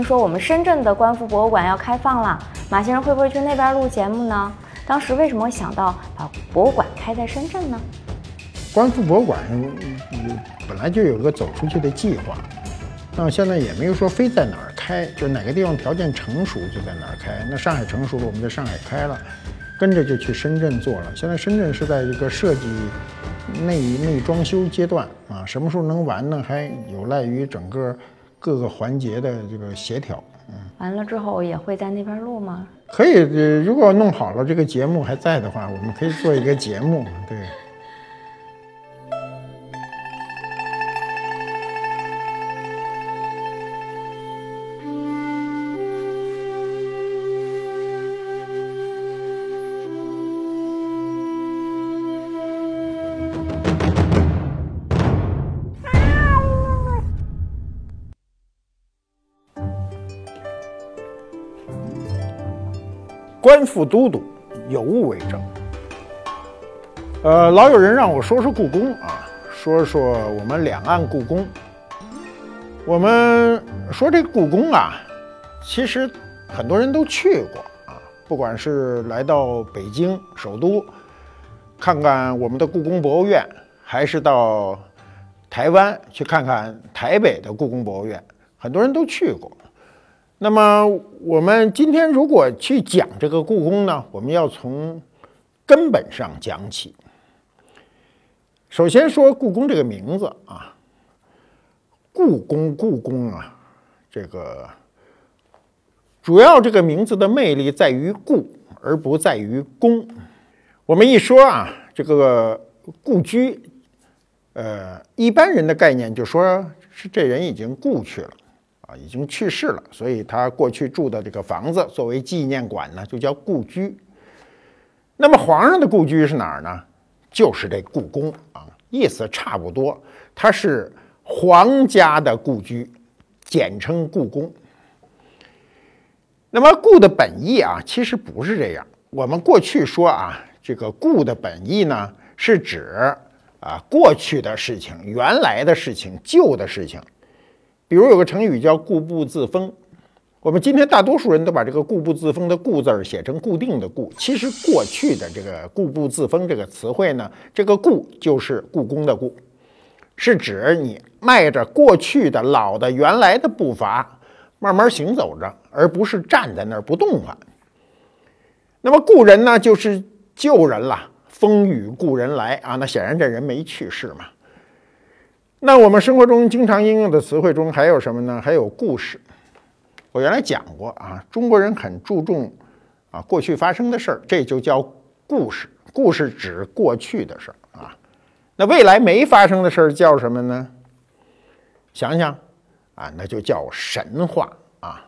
听说我们深圳的观复博物馆要开放了，马先生会不会去那边录节目呢？当时为什么会想到把博物馆开在深圳呢？观复博物馆嗯本来就有个走出去的计划，那现在也没有说非在哪儿开，就哪个地方条件成熟就在哪儿开。那上海成熟了，我们在上海开了，跟着就去深圳做了。现在深圳是在一个设计内内装修阶段啊，什么时候能完呢？还有赖于整个各个环节的这个协调。嗯，完了之后也会在那边录吗？可以，如果弄好了这个节目还在的话，我们可以做一个节目，对。官复都督，有物为证。呃，老有人让我说说故宫啊，说说我们两岸故宫。我们说这故宫啊，其实很多人都去过啊，不管是来到北京首都看看我们的故宫博物院，还是到台湾去看看台北的故宫博物院，很多人都去过。那么我们今天如果去讲这个故宫呢，我们要从根本上讲起。首先说故宫这个名字啊，故宫故宫啊，这个主要这个名字的魅力在于故，而不在于宫。我们一说啊，这个故居，呃，一般人的概念就说是这人已经故去了。啊，已经去世了，所以他过去住的这个房子作为纪念馆呢，就叫故居。那么皇上的故居是哪儿呢？就是这故宫啊，意思差不多。它是皇家的故居，简称故宫。那么“故”的本意啊，其实不是这样。我们过去说啊，这个“故”的本意呢，是指啊过去的事情、原来的事情、旧的事情。比如有个成语叫“固步自封”，我们今天大多数人都把这个“固步自封”的“固”字写成固定的“固”。其实过去的这个“固步自封”这个词汇呢，这个“固”就是故宫的“固”，是指你迈着过去的老的原来的步伐慢慢行走着，而不是站在那儿不动了。那么故人呢，就是旧人了，“风雨故人来”啊，那显然这人没去世嘛。那我们生活中经常应用的词汇中还有什么呢？还有故事。我原来讲过啊，中国人很注重啊过去发生的事儿，这就叫故事。故事指过去的事儿啊。那未来没发生的事儿叫什么呢？想想啊，那就叫神话啊。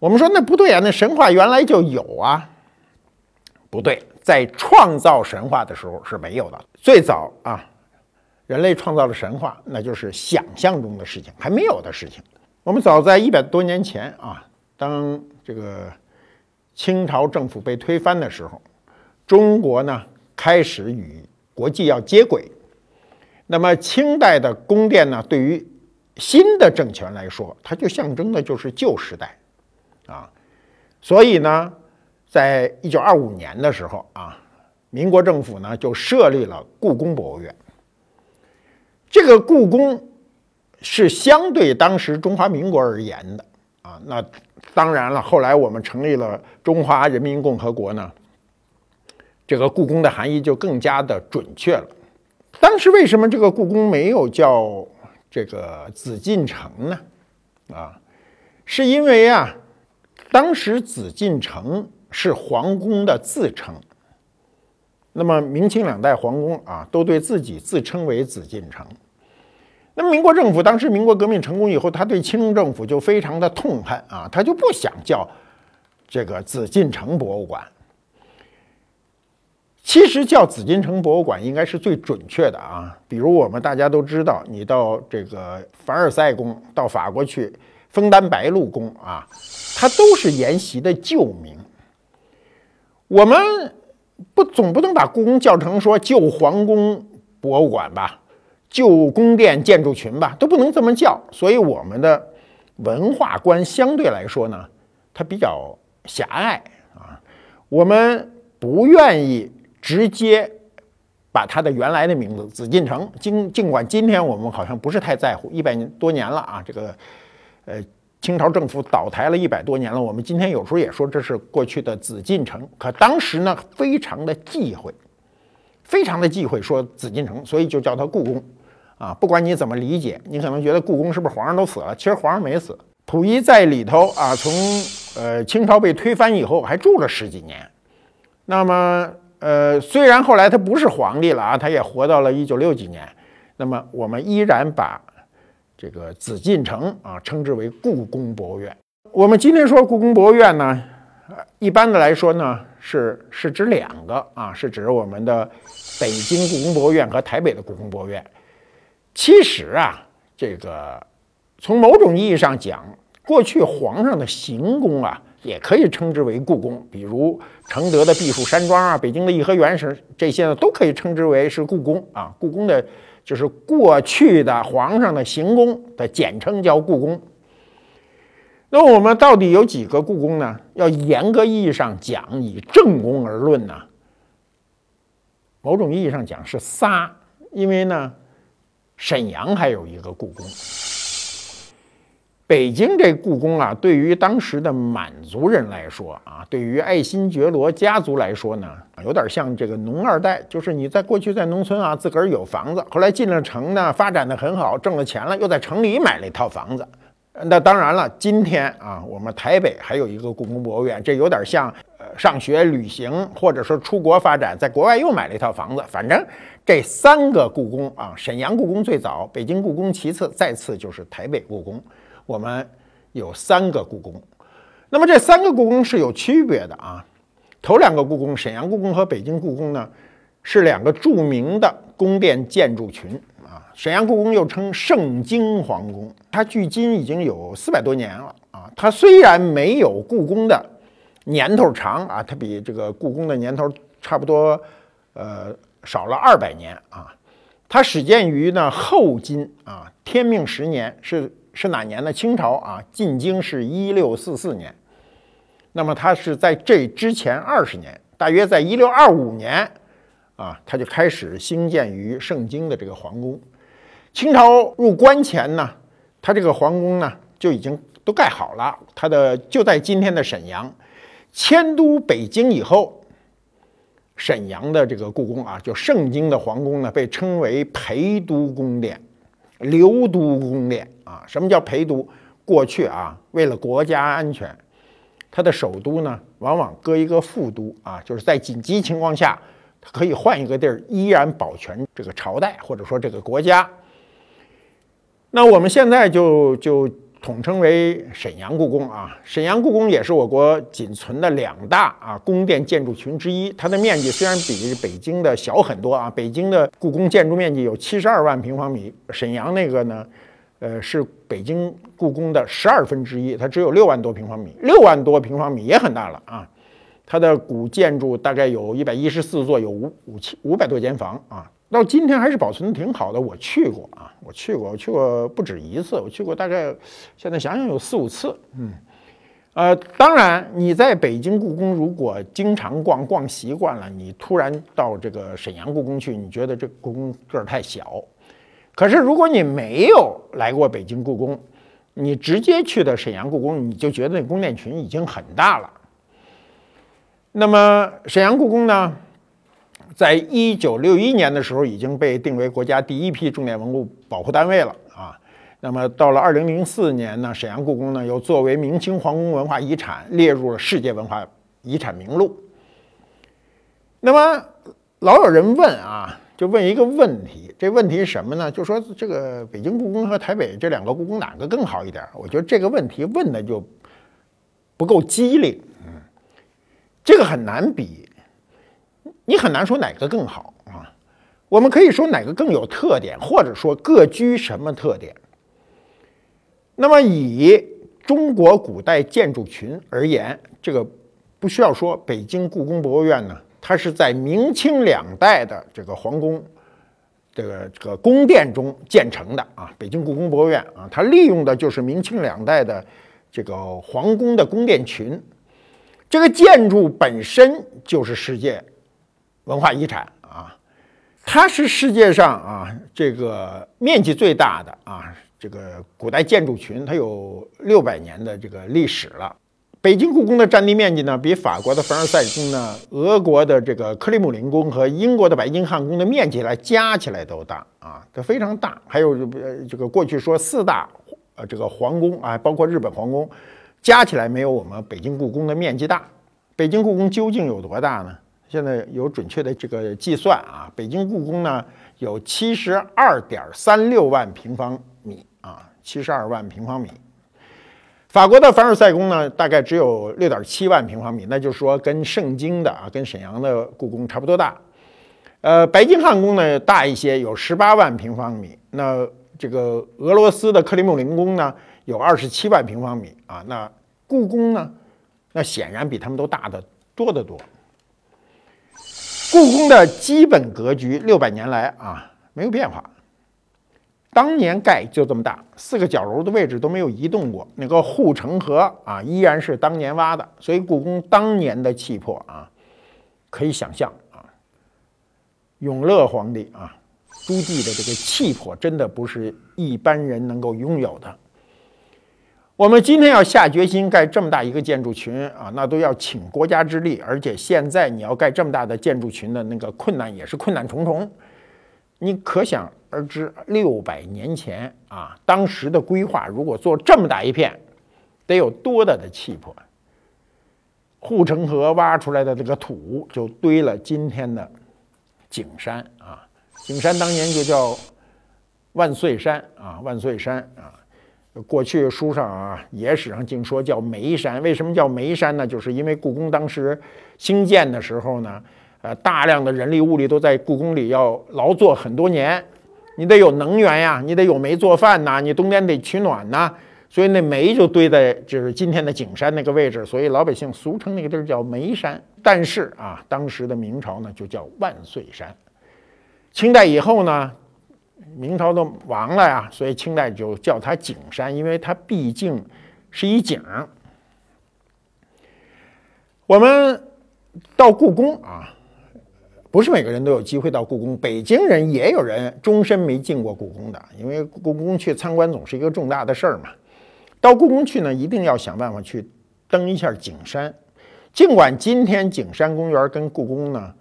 我们说那不对啊，那神话原来就有啊。不对，在创造神话的时候是没有的。最早啊。人类创造了神话，那就是想象中的事情，还没有的事情。我们早在一百多年前啊，当这个清朝政府被推翻的时候，中国呢开始与国际要接轨。那么清代的宫殿呢，对于新的政权来说，它就象征的就是旧时代啊。所以呢，在一九二五年的时候啊，民国政府呢就设立了故宫博物院。这个故宫是相对当时中华民国而言的啊，那当然了，后来我们成立了中华人民共和国呢，这个故宫的含义就更加的准确了。当时为什么这个故宫没有叫这个紫禁城呢？啊，是因为啊，当时紫禁城是皇宫的自称。那么明清两代皇宫啊，都对自己自称为紫禁城。那么民国政府当时民国革命成功以后，他对清政府就非常的痛恨啊，他就不想叫这个紫禁城博物馆。其实叫紫禁城博物馆应该是最准确的啊。比如我们大家都知道，你到这个凡尔赛宫，到法国去枫丹白露宫啊，它都是沿袭的旧名。我们。不，总不能把故宫叫成说旧皇宫博物馆吧，旧宫殿建筑群吧，都不能这么叫。所以我们的文化观相对来说呢，它比较狭隘啊。我们不愿意直接把它的原来的名字紫禁城，尽尽管今天我们好像不是太在乎，一百多年了啊，这个呃清朝政府倒台了一百多年了，我们今天有时候也说这是过去的紫禁城，可当时呢非常的忌讳，非常的忌讳说紫禁城，所以就叫它故宫。啊，不管你怎么理解，你可能觉得故宫是不是皇上都死了？其实皇上没死，溥仪在里头啊，从呃清朝被推翻以后还住了十几年。那么呃，虽然后来他不是皇帝了啊，他也活到了一九六几年。那么我们依然把这个紫禁城啊称之为故宫博物院。我们今天说故宫博物院呢，一般的来说呢是是指两个啊，是指我们的北京故宫博物院和台北的故宫博物院。其实啊，这个从某种意义上讲，过去皇上的行宫啊，也可以称之为故宫。比如承德的避暑山庄啊，北京的颐和园是这些呢，都可以称之为是故宫啊。故宫的就是过去的皇上的行宫的简称，叫故宫。那我们到底有几个故宫呢？要严格意义上讲，以正宫而论呢，某种意义上讲是仨，因为呢。沈阳还有一个故宫，北京这故宫啊，对于当时的满族人来说啊，对于爱新觉罗家族来说呢，有点像这个农二代，就是你在过去在农村啊，自个儿有房子，后来进了城呢，发展的很好，挣了钱了，又在城里买了一套房子。那当然了，今天啊，我们台北还有一个故宫博物院，这有点像呃上学旅行，或者说出国发展，在国外又买了一套房子。反正这三个故宫啊，沈阳故宫最早，北京故宫其次，再次就是台北故宫。我们有三个故宫，那么这三个故宫是有区别的啊。头两个故宫，沈阳故宫和北京故宫呢，是两个著名的宫殿建筑群啊。沈阳故宫又称盛京皇宫，它距今已经有四百多年了啊。它虽然没有故宫的年头长啊，它比这个故宫的年头差不多，呃，少了二百年啊。它始建于呢后金啊，天命十年是是哪年呢？清朝啊，进京是一六四四年。那么它是在这之前二十年，大约在一六二五年啊，它就开始兴建于盛京的这个皇宫。清朝入关前呢，它这个皇宫呢就已经都盖好了。它的就在今天的沈阳，迁都北京以后，沈阳的这个故宫啊，就盛京的皇宫呢，被称为陪都宫殿、留都宫殿啊。什么叫陪都？过去啊，为了国家安全，它的首都呢，往往搁一个副都啊，就是在紧急情况下，它可以换一个地儿，依然保全这个朝代或者说这个国家。那我们现在就就统称为沈阳故宫啊。沈阳故宫也是我国仅存的两大啊宫殿建筑群之一。它的面积虽然比北京的小很多啊，北京的故宫建筑面积有七十二万平方米，沈阳那个呢，呃，是北京故宫的十二分之一，它只有六万多平方米。六万多平方米也很大了啊。它的古建筑大概有一百一十四座，有五五千五百多间房啊。到今天还是保存的挺好的。我去过啊，我去过，我去过不止一次，我去过大概现在想想有四五次。嗯，呃，当然你在北京故宫如果经常逛逛习惯了，你突然到这个沈阳故宫去，你觉得这故宫个儿太小。可是如果你没有来过北京故宫，你直接去的沈阳故宫，你就觉得那宫殿群已经很大了。那么沈阳故宫呢？在一九六一年的时候，已经被定为国家第一批重点文物保护单位了啊。那么到了二零零四年呢，沈阳故宫呢又作为明清皇宫文化遗产列入了世界文化遗产名录。那么老有人问啊，就问一个问题，这问题是什么呢？就说这个北京故宫和台北这两个故宫哪个更好一点？我觉得这个问题问的就不够机灵，嗯，这个很难比。你很难说哪个更好啊？我们可以说哪个更有特点，或者说各居什么特点。那么以中国古代建筑群而言，这个不需要说，北京故宫博物院呢，它是在明清两代的这个皇宫这个这个宫殿中建成的啊，北京故宫博物院啊，它利用的就是明清两代的这个皇宫的宫殿群。这个建筑本身就是世界文化遗产啊，它是世界上啊这个面积最大的啊这个古代建筑群，它有六百年的这个历史了。北京故宫的占地面积呢，比法国的凡尔赛宫呢、俄国的这个克里姆林宫和英国的白金汉宫的面积来加起来都大啊，它非常大。还有呃这个过去说四大呃这个皇宫啊，包括日本皇宫。加起来没有我们北京故宫的面积大。北京故宫究竟有多大呢？现在有准确的这个计算啊。北京故宫呢有七十二点三六万平方米啊，七十二万平方米。法国的凡尔赛宫呢大概只有六点七万平方米，那就是说跟盛京的啊，跟沈阳的故宫差不多大。呃，白金汉宫呢大一些，有十八万平方米。那这个俄罗斯的克里姆林宫呢？有二十七万平方米啊，那故宫呢？那显然比他们都大的多得多。故宫的基本格局六百年来啊没有变化，当年盖就这么大，四个角楼的位置都没有移动过，那个护城河啊依然是当年挖的，所以故宫当年的气魄啊，可以想象啊，永乐皇帝啊朱棣的这个气魄真的不是一般人能够拥有的。我们今天要下决心盖这么大一个建筑群啊，那都要请国家之力，而且现在你要盖这么大的建筑群的那个困难也是困难重重。你可想而知，六百年前啊，当时的规划如果做这么大一片，得有多大的气魄？护城河挖出来的这个土就堆了今天的景山啊，景山当年就叫万岁山啊，万岁山啊。过去书上啊，野史上竟说叫煤山。为什么叫煤山呢？就是因为故宫当时兴建的时候呢，呃，大量的人力物力都在故宫里要劳作很多年，你得有能源呀，你得有煤做饭呐，你冬天得取暖呐，所以那煤就堆在就是今天的景山那个位置，所以老百姓俗称那个地儿叫煤山。但是啊，当时的明朝呢就叫万岁山，清代以后呢。明朝都亡了呀，所以清代就叫它景山，因为它毕竟是一景。我们到故宫啊，不是每个人都有机会到故宫。北京人也有人终身没进过故宫的，因为故宫去参观总是一个重大的事儿嘛。到故宫去呢，一定要想办法去登一下景山。尽管今天景山公园跟故宫呢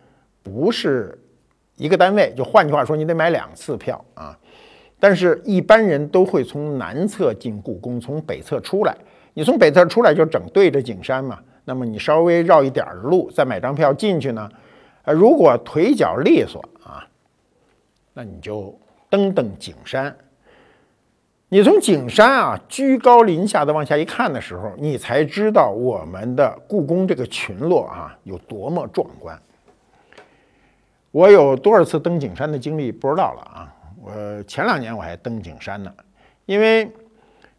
不是。一个单位，就换句话说，你得买两次票啊。但是，一般人都会从南侧进故宫，从北侧出来。你从北侧出来就整对着景山嘛。那么你稍微绕一点儿路，再买张票进去呢。呃，如果腿脚利索啊，那你就登登景山。你从景山啊居高临下的往下一看的时候，你才知道我们的故宫这个群落啊有多么壮观。我有多少次登景山的经历不知道了啊！我前两年我还登景山呢，因为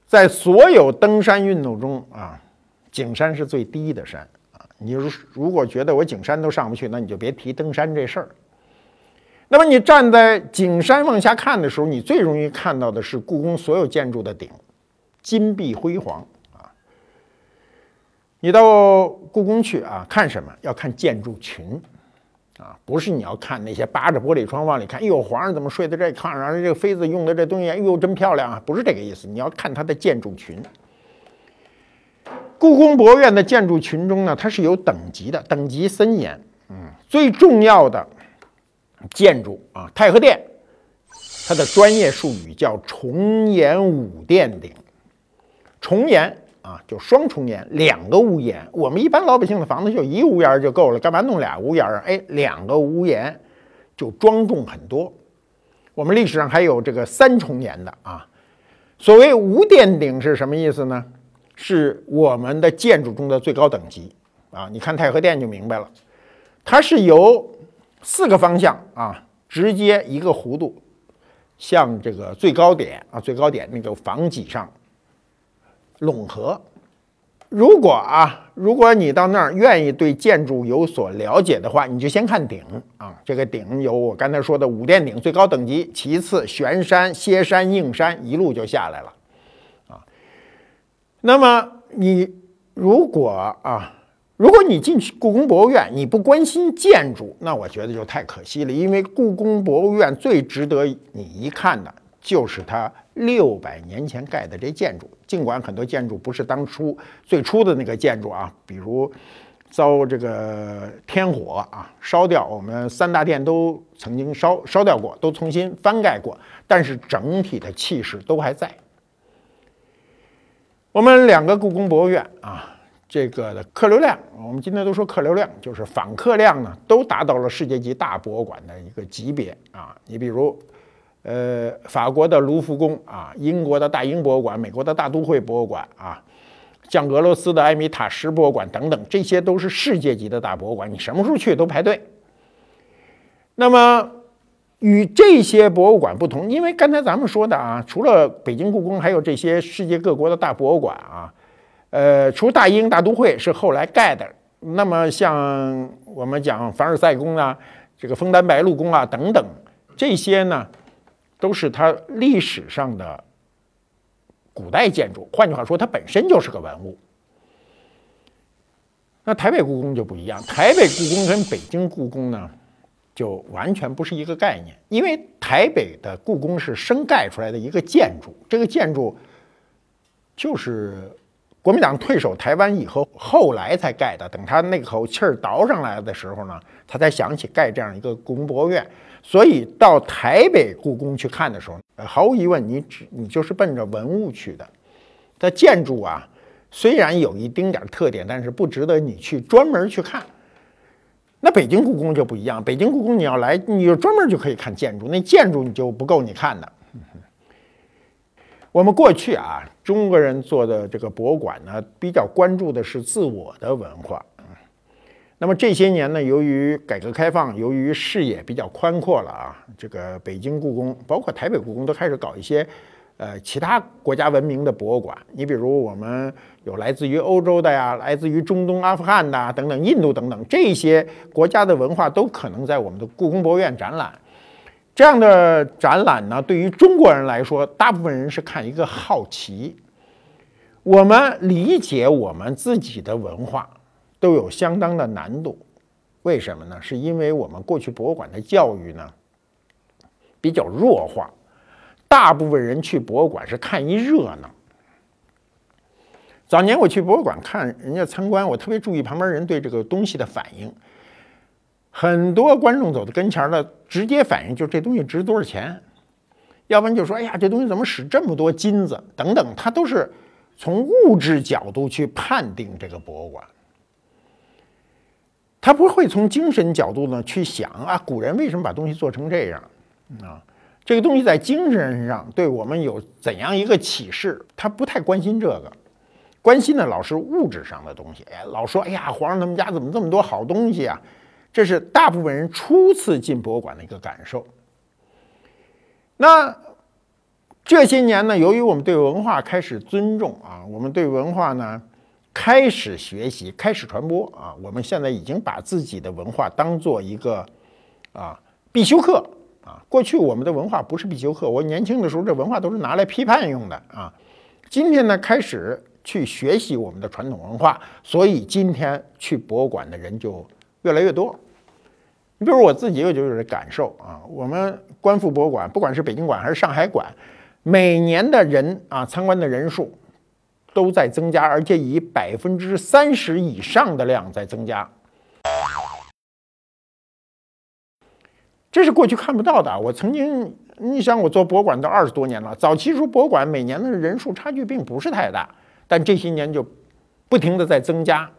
在所有登山运动中啊，景山是最低的山。你如如果觉得我景山都上不去，那你就别提登山这事儿。那么你站在景山往下看的时候，你最容易看到的是故宫所有建筑的顶，金碧辉煌啊。你到故宫去啊，看什么？要看建筑群。啊，不是你要看那些扒着玻璃窗往里看，哎呦，皇上怎么睡在这炕上？这个妃子用的这东西，哎呦，真漂亮啊！不是这个意思，你要看它的建筑群。故宫博物院的建筑群中呢，它是有等级的，等级森严。嗯，最重要的建筑啊，太和殿，它的专业术语叫重檐五殿顶，重檐。啊，就双重檐，两个屋檐。我们一般老百姓的房子就一屋檐就够了，干嘛弄俩屋檐啊？哎，两个屋檐就庄重很多。我们历史上还有这个三重檐的啊。所谓无殿顶是什么意思呢？是我们的建筑中的最高等级啊。你看太和殿就明白了，它是由四个方向啊，直接一个弧度向这个最高点啊，最高点那个房脊上。拢合，如果啊，如果你到那儿愿意对建筑有所了解的话，你就先看顶啊。这个顶有我刚才说的五殿顶最高等级，其次悬山、歇山、硬山一路就下来了。那么你如果啊，如果你进去故宫博物院，你不关心建筑，那我觉得就太可惜了。因为故宫博物院最值得你一看的就是它。六百年前盖的这建筑，尽管很多建筑不是当初最初的那个建筑啊，比如遭这个天火啊烧掉，我们三大殿都曾经烧烧掉过，都重新翻盖过，但是整体的气势都还在。我们两个故宫博物院啊，这个的客流量，我们今天都说客流量，就是访客量呢，都达到了世界级大博物馆的一个级别啊。你比如。呃，法国的卢浮宫啊，英国的大英博物馆，美国的大都会博物馆啊，像俄罗斯的埃米塔什博物馆等等，这些都是世界级的大博物馆，你什么时候去都排队。那么与这些博物馆不同，因为刚才咱们说的啊，除了北京故宫，还有这些世界各国的大博物馆啊，呃，除大英大都会是后来盖的，那么像我们讲凡尔赛宫啊，这个枫丹白露宫啊等等这些呢。都是它历史上的古代建筑，换句话说，它本身就是个文物。那台北故宫就不一样，台北故宫跟北京故宫呢，就完全不是一个概念。因为台北的故宫是生盖出来的一个建筑，这个建筑就是国民党退守台湾以后，后来才盖的。等他那口气儿倒上来的时候呢，他才想起盖这样一个故宫博物院。所以到台北故宫去看的时候，毫无疑问，你只你就是奔着文物去的。它建筑啊，虽然有一丁点特点，但是不值得你去专门去看。那北京故宫就不一样，北京故宫你要来，你就专门就可以看建筑，那建筑你就不够你看的。我们过去啊，中国人做的这个博物馆呢，比较关注的是自我的文化。那么这些年呢，由于改革开放，由于视野比较宽阔了啊，这个北京故宫，包括台北故宫，都开始搞一些，呃，其他国家文明的博物馆。你比如我们有来自于欧洲的呀，来自于中东、阿富汗的等等，印度等等这些国家的文化都可能在我们的故宫博物院展览。这样的展览呢，对于中国人来说，大部分人是看一个好奇，我们理解我们自己的文化。都有相当的难度，为什么呢？是因为我们过去博物馆的教育呢比较弱化，大部分人去博物馆是看一热闹。早年我去博物馆看人家参观，我特别注意旁边人对这个东西的反应。很多观众走到跟前了，直接反应就这东西值多少钱，要不然就说：“哎呀，这东西怎么使这么多金子？”等等，他都是从物质角度去判定这个博物馆。他不会从精神角度呢去想啊，古人为什么把东西做成这样啊？这个东西在精神上对我们有怎样一个启示？他不太关心这个，关心的老是物质上的东西。哎，老说哎呀，皇上他们家怎么这么多好东西啊？这是大部分人初次进博物馆的一个感受。那这些年呢，由于我们对文化开始尊重啊，我们对文化呢。开始学习，开始传播啊！我们现在已经把自己的文化当做一个啊必修课啊。过去我们的文化不是必修课，我年轻的时候这文化都是拿来批判用的啊。今天呢，开始去学习我们的传统文化，所以今天去博物馆的人就越来越多。你比如我自己，我就有这感受啊。我们观复博物馆，不管是北京馆还是上海馆，每年的人啊参观的人数。都在增加，而且以百分之三十以上的量在增加，这是过去看不到的。我曾经，你想我做博物馆都二十多年了，早期时候博物馆每年的人数差距并不是太大，但这些年就不停的在增加，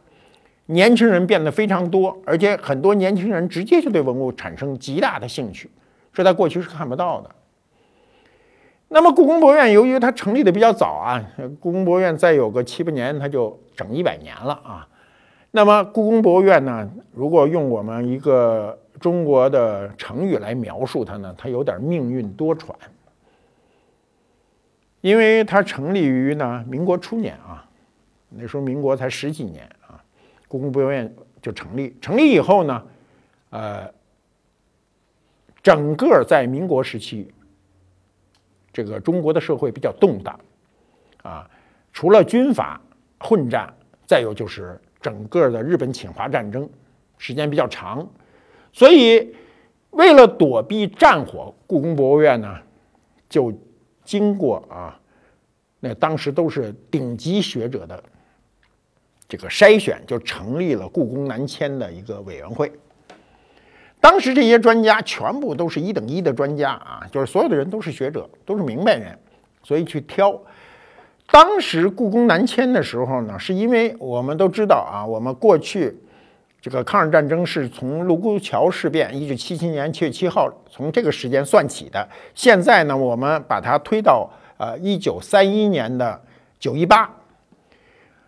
年轻人变得非常多，而且很多年轻人直接就对文物产生极大的兴趣，这在过去是看不到的。那么故宫博物院由于它成立的比较早啊，故宫博物院再有个七八年，它就整一百年了啊。那么故宫博物院呢，如果用我们一个中国的成语来描述它呢，它有点命运多舛，因为它成立于呢民国初年啊，那时候民国才十几年啊，故宫博物院就成立。成立以后呢，呃，整个在民国时期，这个中国的社会比较动荡啊，除了军阀混战，再有就是整个的日本侵华战争时间比较长，所以为了躲避战火，故宫博物院呢就经过啊。那当时都是顶级学者的这个筛选，就成立了故宫南迁的一个委员会。当时这些专家全部都是一等一的专家啊，就是所有的人都是学者，都是明白人，所以去挑。当时故宫南迁的时候呢，是因为我们都知道啊，我们过去这个抗日战争是从卢沟桥事变一九七七年七月七号从这个时间算起的，现在呢，我们把它推到。呃，一九三一年的九一八，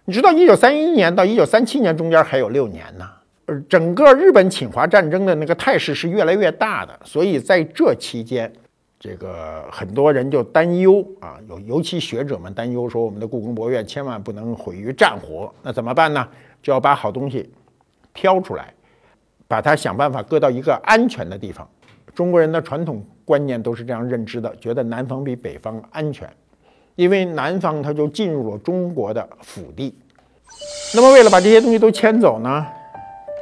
你知道一九三一年到一九三七年中间还有六年呢。而整个日本侵华战争的那个态势是越来越大的，所以在这期间，这个很多人就担忧啊，有尤其学者们担忧说，我们的故宫博物院千万不能毁于战火。那怎么办呢？就要把好东西挑出来，把它想办法搁到一个安全的地方。中国人的传统。观念都是这样认知的，觉得南方比北方安全，因为南方它就进入了中国的腹地。那么为了把这些东西都迁走呢，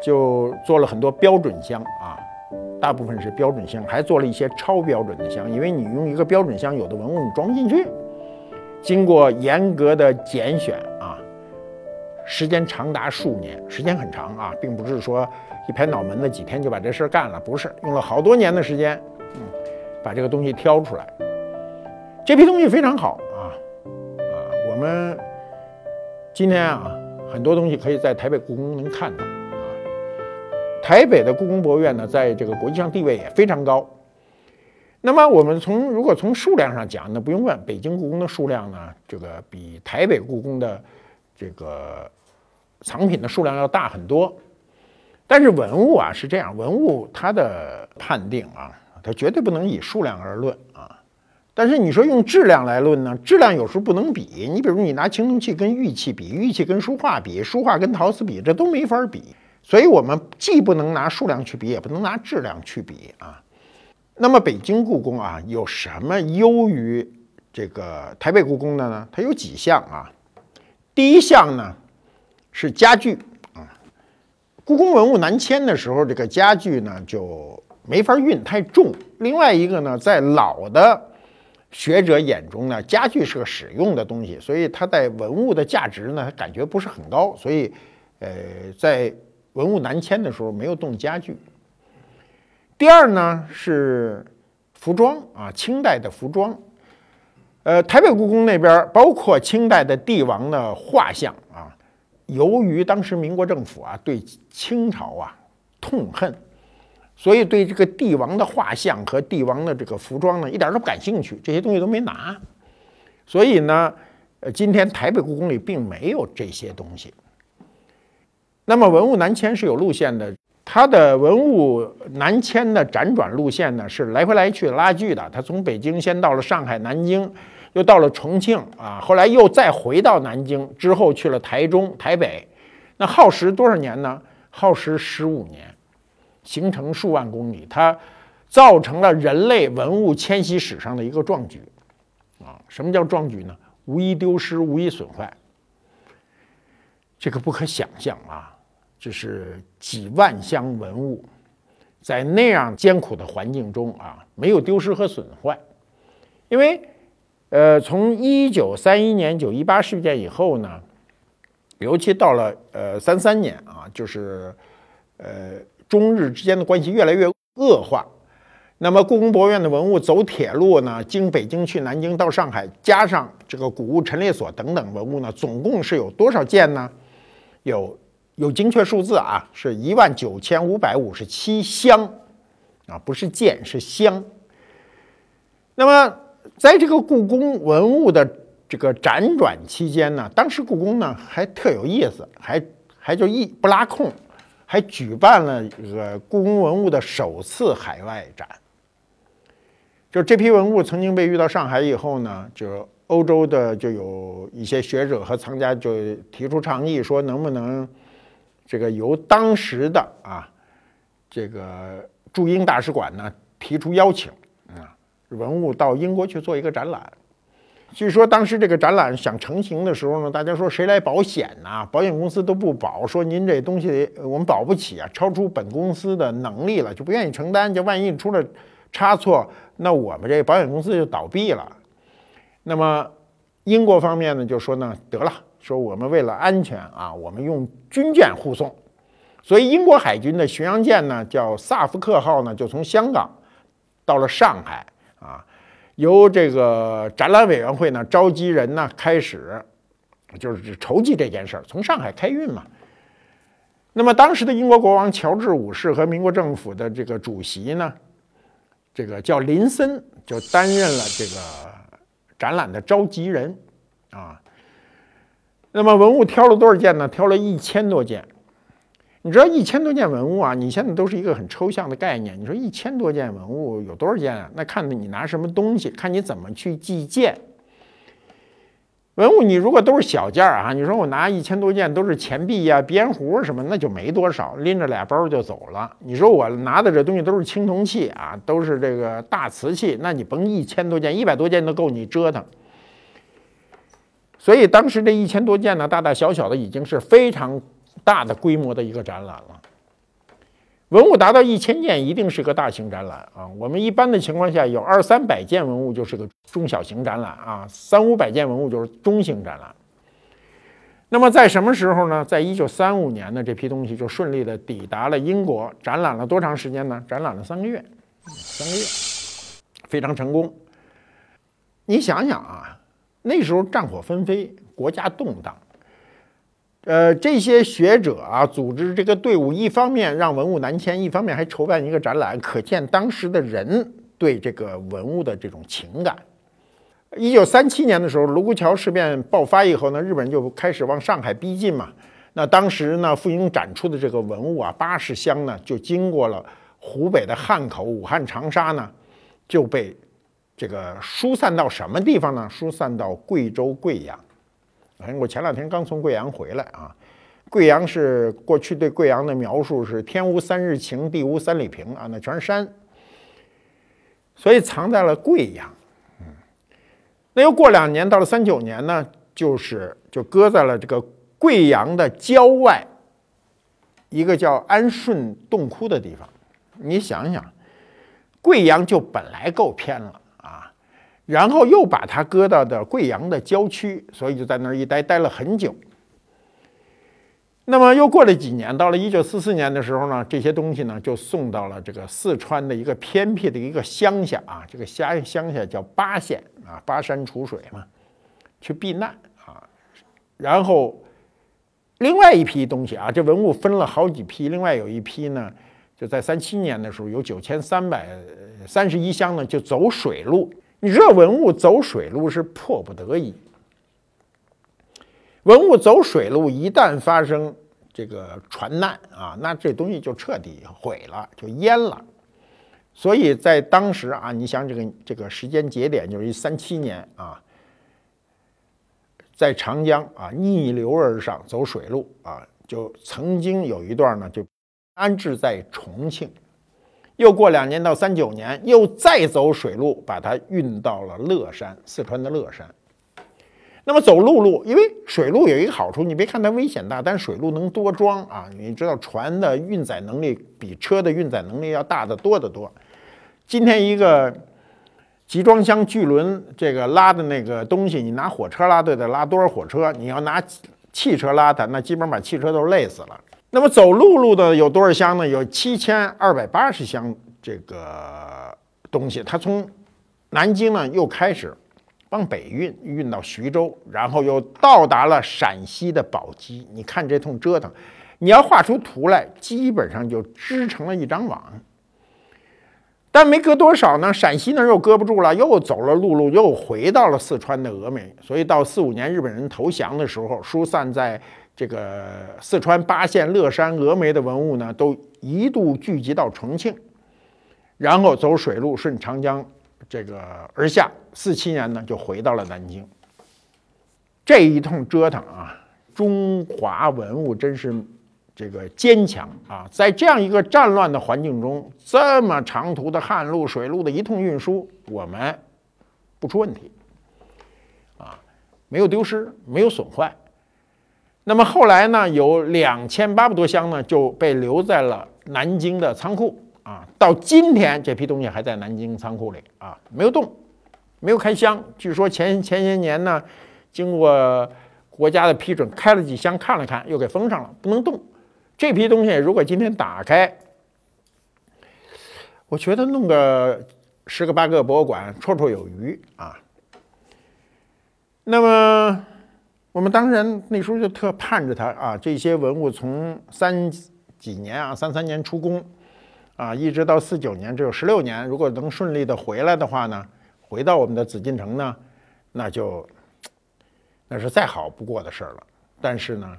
就做了很多标准箱啊，大部分是标准箱，还做了一些超标准的箱，因为你用一个标准箱，有的文物你装不进去。经过严格的拣选，时间长达数年，时间很长啊，并不是说一拍脑门子几天就把这事儿干了，不是，用了好多年的时间，嗯。把这个东西挑出来，这批东西非常好啊啊！我们今天啊，很多东西可以在台北故宫能看到啊。台北的故宫博物院呢，在这个国际上地位也非常高。那么我们从如果从数量上讲，那不用问，北京故宫的数量呢，这个比台北故宫的这个藏品的数量要大很多。但是文物啊是这样，文物它的判定啊。它绝对不能以数量而论啊，但是你说用质量来论呢？质量有时候不能比。你比如你拿青铜器跟玉器比，玉器跟书画比，书画跟陶瓷比，这都没法比。所以我们既不能拿数量去比，也不能拿质量去比啊。那么北京故宫啊，有什么优于这个台北故宫的呢？它有几项啊。第一项呢是家具啊，故宫文物南迁的时候，这个家具呢就。没法运太重。另外一个呢，在老的学者眼中呢，家具是个使用的东西，所以它在文物的价值呢，感觉不是很高。所以，呃，在文物南迁的时候没有动家具。第二呢是服装啊，清代的服装。呃，台北故宫那边包括清代的帝王的画像啊，由于当时民国政府啊对清朝啊痛恨。所以对这个帝王的画像和帝王的这个服装呢，一点都不感兴趣，这些东西都没拿。所以呢，呃，今天台北故宫里并没有这些东西。那么文物南迁是有路线的，它的文物南迁的辗转路线呢是来回来去拉锯的。它从北京先到了上海、南京，又到了重庆啊，后来又再回到南京，之后去了台中、台北，那耗时多少年呢？耗时十五年。行程数万公里，它造成了人类文物迁徙史上的一个壮举，啊，什么叫壮举呢？无一丢失，无一损坏，这个不可想象啊！这是几万箱文物，在那样艰苦的环境中啊，没有丢失和损坏，因为，呃，从一九三一年九一八事件以后呢，尤其到了呃三三年啊，就是，呃。中日之间的关系越来越恶化，那么故宫博物院的文物走铁路呢，经北京去南京到上海，加上这个古物陈列所等等文物呢，总共是有多少件呢？有有精确数字啊，是一万九千五百五十七箱啊，不是件是箱。那么在这个故宫文物的这个辗转期间呢，当时故宫呢还特有意思，还还就一不拉空。还举办了这个故宫文物的首次海外展，就这批文物曾经被运到上海以后呢，就欧洲的就有一些学者和藏家就提出倡议，说能不能这个由当时的啊这个驻英大使馆呢提出邀请，文物到英国去做一个展览。据说当时这个展览想成型的时候呢，大家说谁来保险呢？保险公司都不保，说您这东西我们保不起啊，超出本公司的能力了，就不愿意承担。就万一出了差错，那我们这保险公司就倒闭了。那么英国方面呢，就说呢，得了，说我们为了安全啊，我们用军舰护送。所以英国海军的巡洋舰呢，叫萨福克号呢，就从香港到了上海啊。由这个展览委员会呢召集人呢开始，就是筹集这件事儿，从上海开运嘛。那么当时的英国国王乔治五世和民国政府的这个主席呢，这个叫林森，就担任了这个展览的召集人啊。那么文物挑了多少件呢？挑了一千多件。你知道一千多件文物啊？你现在都是一个很抽象的概念。你说一千多件文物有多少件啊？那看你拿什么东西，看你怎么去计件。文物你如果都是小件儿啊，你说我拿一千多件都是钱币呀、边壶什么，那就没多少，拎着俩包就走了。你说我拿的这东西都是青铜器啊，都是这个大瓷器，那你甭一千多件，一百多件都够你折腾。所以当时这一千多件呢，大大小小的已经是非常。大的规模的一个展览了，文物达到一千件，一定是个大型展览啊。我们一般的情况下，有二三百件文物就是个中小型展览啊，三五百件文物就是中型展览。那么在什么时候呢？在一九三五年呢，这批东西就顺利的抵达了英国，展览了多长时间呢？展览了三个月，三个月，非常成功。你想想啊，那时候战火纷飞，国家动荡。呃，这些学者啊，组织这个队伍，一方面让文物南迁，一方面还筹办一个展览，可见当时的人对这个文物的这种情感。一九三七年的时候，卢沟桥事变爆发以后呢，日本人就开始往上海逼近嘛。那当时呢，傅英展出的这个文物啊，八十箱呢，就经过了湖北的汉口、武汉、长沙呢，就被这个疏散到什么地方呢？疏散到贵州贵阳。反正我前两天刚从贵阳回来啊，贵阳是过去对贵阳的描述是天无三日晴，地无三里平啊，那全是山，所以藏在了贵阳。嗯，那又过两年，到了三九年呢，就是就搁在了这个贵阳的郊外一个叫安顺洞窟的地方。你想想，贵阳就本来够偏了。然后又把它搁到的贵阳的郊区，所以就在那儿一待，待了很久。那么又过了几年，到了一九四四年的时候呢，这些东西呢就送到了这个四川的一个偏僻的一个乡下啊，这个乡乡下叫巴县啊，巴山楚水嘛，去避难啊。然后另外一批东西啊，这文物分了好几批，另外有一批呢，就在三七年的时候，有九千三百三十一箱呢，就走水路。你知道文物走水路是迫不得已，文物走水路一旦发生这个船难啊，那这东西就彻底毁了，就淹了。所以在当时啊，你想这个这个时间节点就是一三七年啊，在长江啊逆流而上走水路啊，就曾经有一段呢就安置在重庆。又过两年到三九年，又再走水路，把它运到了乐山，四川的乐山。那么走陆路，因为水路有一个好处，你别看它危险大，但水路能多装啊。你知道船的运载能力比车的运载能力要大得多得多。今天一个集装箱巨轮这个拉的那个东西，你拿火车拉，对得拉多少火车？你要拿汽车拉它，那基本上把汽车都累死了。那么走陆路的有多少箱呢？有七千二百八十箱这个东西，它从南京呢又开始往北运，运到徐州，然后又到达了陕西的宝鸡。你看这通折腾，你要画出图来，基本上就织成了一张网。但没隔多少呢，陕西那儿又搁不住了，又走了陆路，又回到了四川的峨眉。所以到四五年日本人投降的时候，疏散在。这个四川巴县乐山峨眉的文物呢，都一度聚集到重庆，然后走水路顺长江这个而下。四七年呢，就回到了南京。这一通折腾啊，中华文物真是这个坚强啊！在这样一个战乱的环境中，这么长途的汉路、水路的一通运输，我们不出问题啊，没有丢失，没有损坏。那么后来呢，有两千八百多箱呢，就被留在了南京的仓库啊。到今天，这批东西还在南京仓库里啊，没有动，没有开箱。据说前前些年呢，经过国家的批准，开了几箱看了看，又给封上了，不能动。这批东西如果今天打开，我觉得弄个十个八个博物馆绰绰有余啊。那么。我们当然那时候就特盼着它啊，这些文物从三几年啊，三三年出宫，啊，一直到四九年，只有十六年。如果能顺利的回来的话呢，回到我们的紫禁城呢，那就那是再好不过的事儿了。但是呢，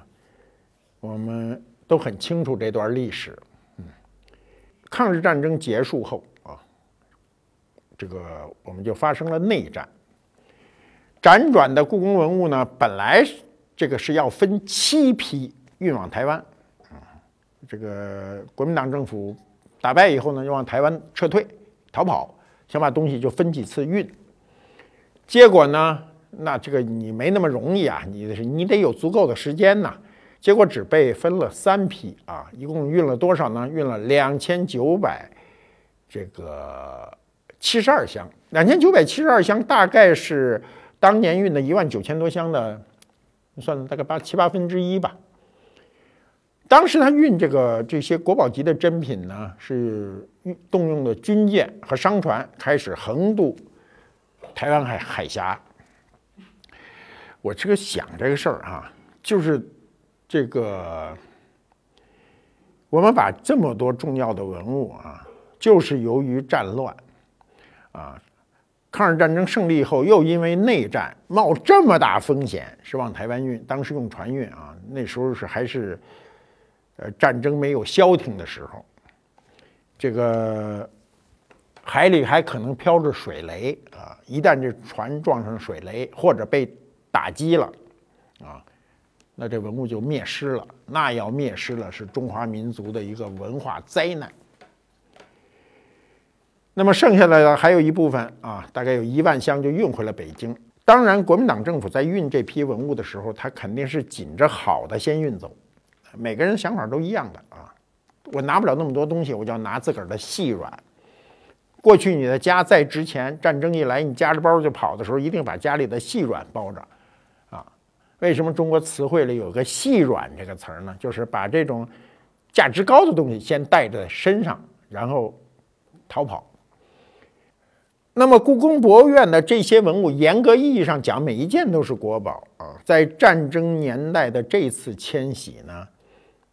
我们都很清楚这段历史。嗯，抗日战争结束后啊，这个我们就发生了内战。辗转的故宫文物呢，本来这个是要分七批运往台湾，啊，这个国民党政府打败以后呢，又往台湾撤退逃跑，想把东西就分几次运，结果呢，那这个你没那么容易啊，你是你得有足够的时间呐，结果只被分了三批啊，一共运了多少呢？运了两千九百这个七十二箱，两千九百七十二箱大概是。当年运的一万九千多箱的，算大概八七八分之一吧。当时他运这个这些国宝级的珍品呢，是动用的军舰和商船开始横渡台湾海海峡。我这个想这个事儿啊，就是这个我们把这么多重要的文物啊，就是由于战乱啊。抗日战争胜利以后，又因为内战冒这么大风险，是往台湾运。当时用船运啊，那时候是还是，呃，战争没有消停的时候，这个海里还可能飘着水雷啊。一旦这船撞上水雷或者被打击了，啊，那这文物就灭失了。那要灭失了，是中华民族的一个文化灾难。那么剩下来的还有一部分啊，大概有一万箱就运回了北京。当然，国民党政府在运这批文物的时候，他肯定是紧着好的先运走。每个人想法都一样的啊，我拿不了那么多东西，我就要拿自个儿的细软。过去你的家再值钱，战争一来，你夹着包就跑的时候，一定把家里的细软包着啊。为什么中国词汇里有个“细软”这个词儿呢？就是把这种价值高的东西先带在身上，然后逃跑。那么，故宫博物院的这些文物，严格意义上讲，每一件都是国宝啊。在战争年代的这次迁徙呢，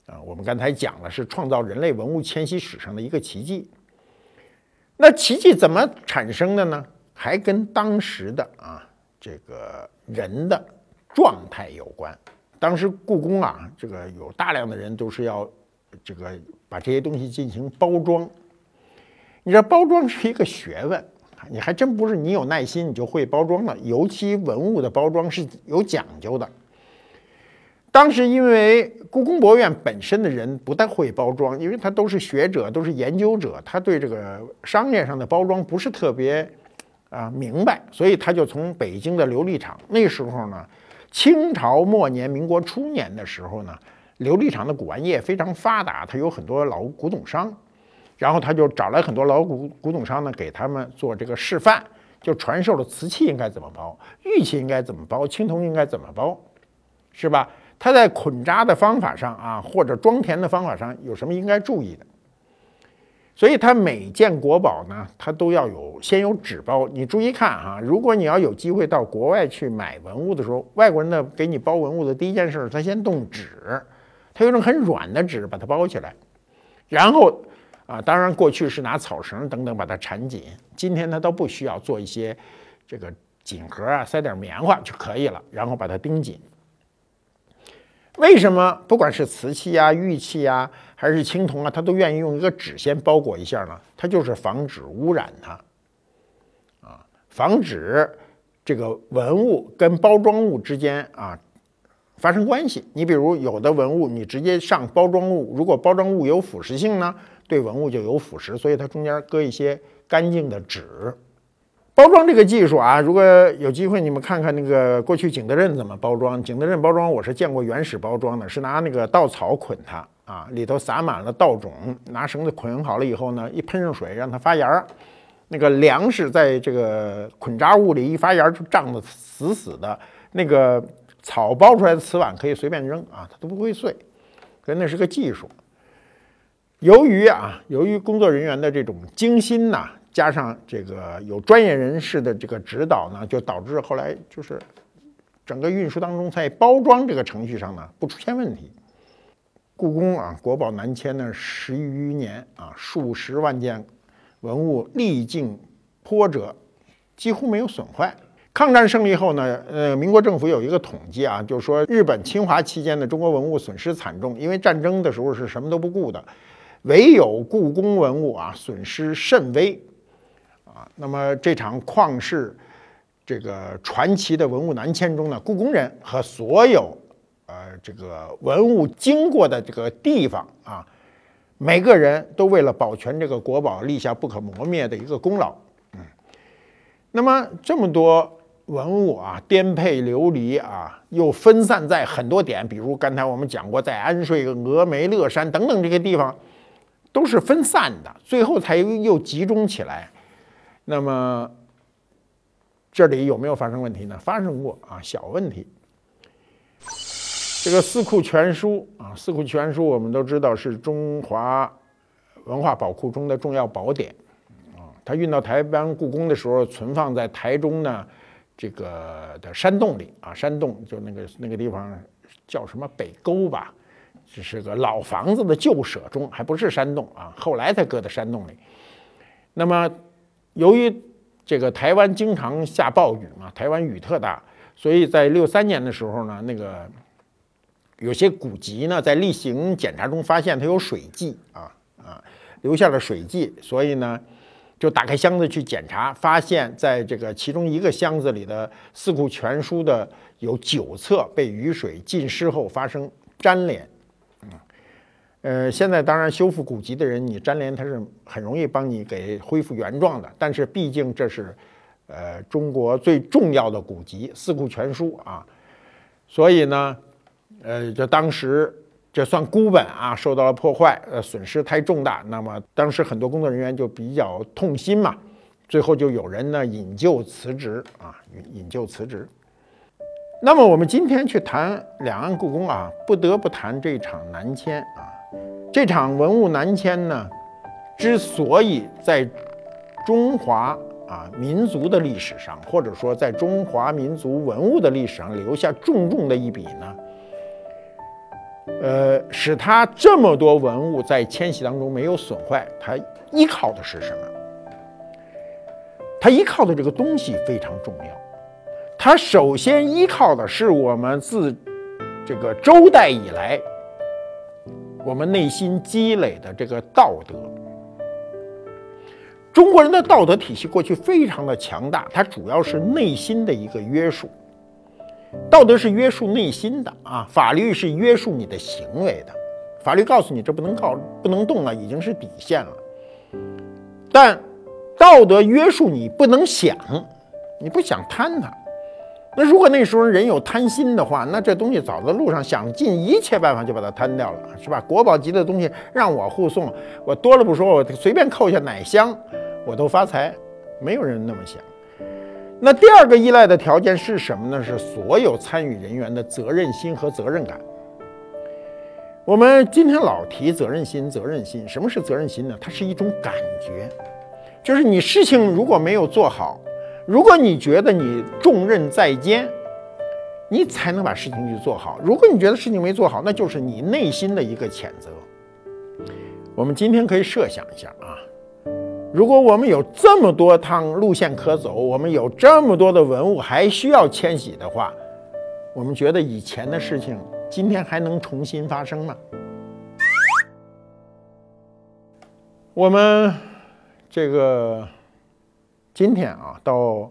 啊，我们刚才讲了，是创造人类文物迁徙史上的一个奇迹。那奇迹怎么产生的呢？还跟当时的啊这个人的状态有关。当时故宫啊，这个有大量的人都是要这个把这些东西进行包装。你知道，包装是一个学问。你还真不是你有耐心你就会包装了，尤其文物的包装是有讲究的。当时因为故宫博物院本身的人不太会包装，因为他都是学者，都是研究者，他对这个商业上的包装不是特别啊明白，所以他就从北京的琉璃厂。那时候呢，清朝末年、民国初年的时候呢，琉璃厂的古玩业非常发达，它有很多老古董商。然后他就找来很多老古古董商呢，给他们做这个示范，就传授了瓷器应该怎么包，玉器应该怎么包，青铜应该怎么包，是吧？他在捆扎的方法上啊，或者装填的方法上有什么应该注意的？所以他每件国宝呢，他都要有先有纸包。你注意看啊，如果你要有机会到国外去买文物的时候，外国人呢给你包文物的第一件事，他先动纸，他用种很软的纸把它包起来，然后。啊，当然，过去是拿草绳等等把它缠紧，今天它都不需要做一些这个锦盒啊，塞点棉花就可以了，然后把它钉紧。为什么不管是瓷器啊、玉器啊，还是青铜啊，它都愿意用一个纸先包裹一下呢？它就是防止污染它，啊，防止这个文物跟包装物之间啊发生关系。你比如有的文物，你直接上包装物，如果包装物有腐蚀性呢，对文物就有腐蚀，所以它中间搁一些干净的纸。包装这个技术啊，如果有机会你们看看那个过去景德镇怎么包装。景德镇包装我是见过原始包装的，是拿那个稻草捆它啊，里头撒满了稻种，拿绳子捆好了以后呢，一喷上水让它发芽儿。那个粮食在这个捆扎物里一发芽就胀得死死的，那个草包出来的瓷碗可以随便扔啊，它都不会碎。所以那是个技术。由于啊，由于工作人员的这种精心呐。加上这个有专业人士的这个指导呢，就导致后来就是整个运输当中在包装这个程序上呢不出现问题。故宫啊，国宝南迁呢十余年啊，数十万件文物历经波折，几乎没有损坏。抗战胜利后呢，呃，民国政府有一个统计啊，就是说日本侵华期间的中国文物损失惨重，因为战争的时候是什么都不顾的，唯有故宫文物啊损失甚微。啊，那么这场旷世这个传奇的文物南迁中呢，故宫人和所有呃这个文物经过的这个地方啊，每个人都为了保全这个国宝立下不可磨灭的一个功劳。嗯，那么这么多文物啊，颠沛流离啊，又分散在很多点，比如刚才我们讲过，在安顺、峨眉、乐山等等这些地方，都是分散的，最后才又集中起来。那么这里有没有发生问题呢？发生过啊，小问题。这个《四库全书》啊，《四库全书》我们都知道是中华文化宝库中的重要宝典啊。它运到台湾故宫的时候，存放在台中呢这个的山洞里啊，山洞就那个那个地方叫什么北沟吧，这是个老房子的旧舍中，还不是山洞啊，后来才搁在山洞里。那么。由于这个台湾经常下暴雨嘛，台湾雨特大，所以在六三年的时候呢，那个有些古籍呢，在例行检查中发现它有水迹啊啊，留下了水迹，所以呢，就打开箱子去检查，发现在这个其中一个箱子里的《四库全书》的有九册被雨水浸湿后发生粘连。呃，现在当然修复古籍的人，你粘连它是很容易帮你给恢复原状的。但是毕竟这是，呃，中国最重要的古籍《四库全书》啊，所以呢，呃，这当时这算孤本啊，受到了破坏，呃，损失太重大。那么当时很多工作人员就比较痛心嘛，最后就有人呢引咎辞职啊，引引咎辞职。那么我们今天去谈两岸故宫啊，不得不谈这场南迁啊。这场文物南迁呢，之所以在中华啊民族的历史上，或者说在中华民族文物的历史上留下重重的一笔呢，呃，使它这么多文物在迁徙当中没有损坏，它依靠的是什么？它依靠的这个东西非常重要。它首先依靠的是我们自这个周代以来。我们内心积累的这个道德，中国人的道德体系过去非常的强大，它主要是内心的一个约束。道德是约束内心的啊，法律是约束你的行为的。法律告诉你这不能告不能动了，已经是底线了。但道德约束你不能想，你不想贪它。那如果那时候人有贪心的话，那这东西早在路上想尽一切办法就把它贪掉了，是吧？国宝级的东西让我护送，我多了不说，我随便扣下奶香，我都发财。没有人那么想。那第二个依赖的条件是什么呢？是所有参与人员的责任心和责任感。我们今天老提责任心，责任心，什么是责任心呢？它是一种感觉，就是你事情如果没有做好。如果你觉得你重任在肩，你才能把事情去做好。如果你觉得事情没做好，那就是你内心的一个谴责。我们今天可以设想一下啊，如果我们有这么多趟路线可走，我们有这么多的文物还需要迁徙的话，我们觉得以前的事情今天还能重新发生吗？我们这个。今天啊，到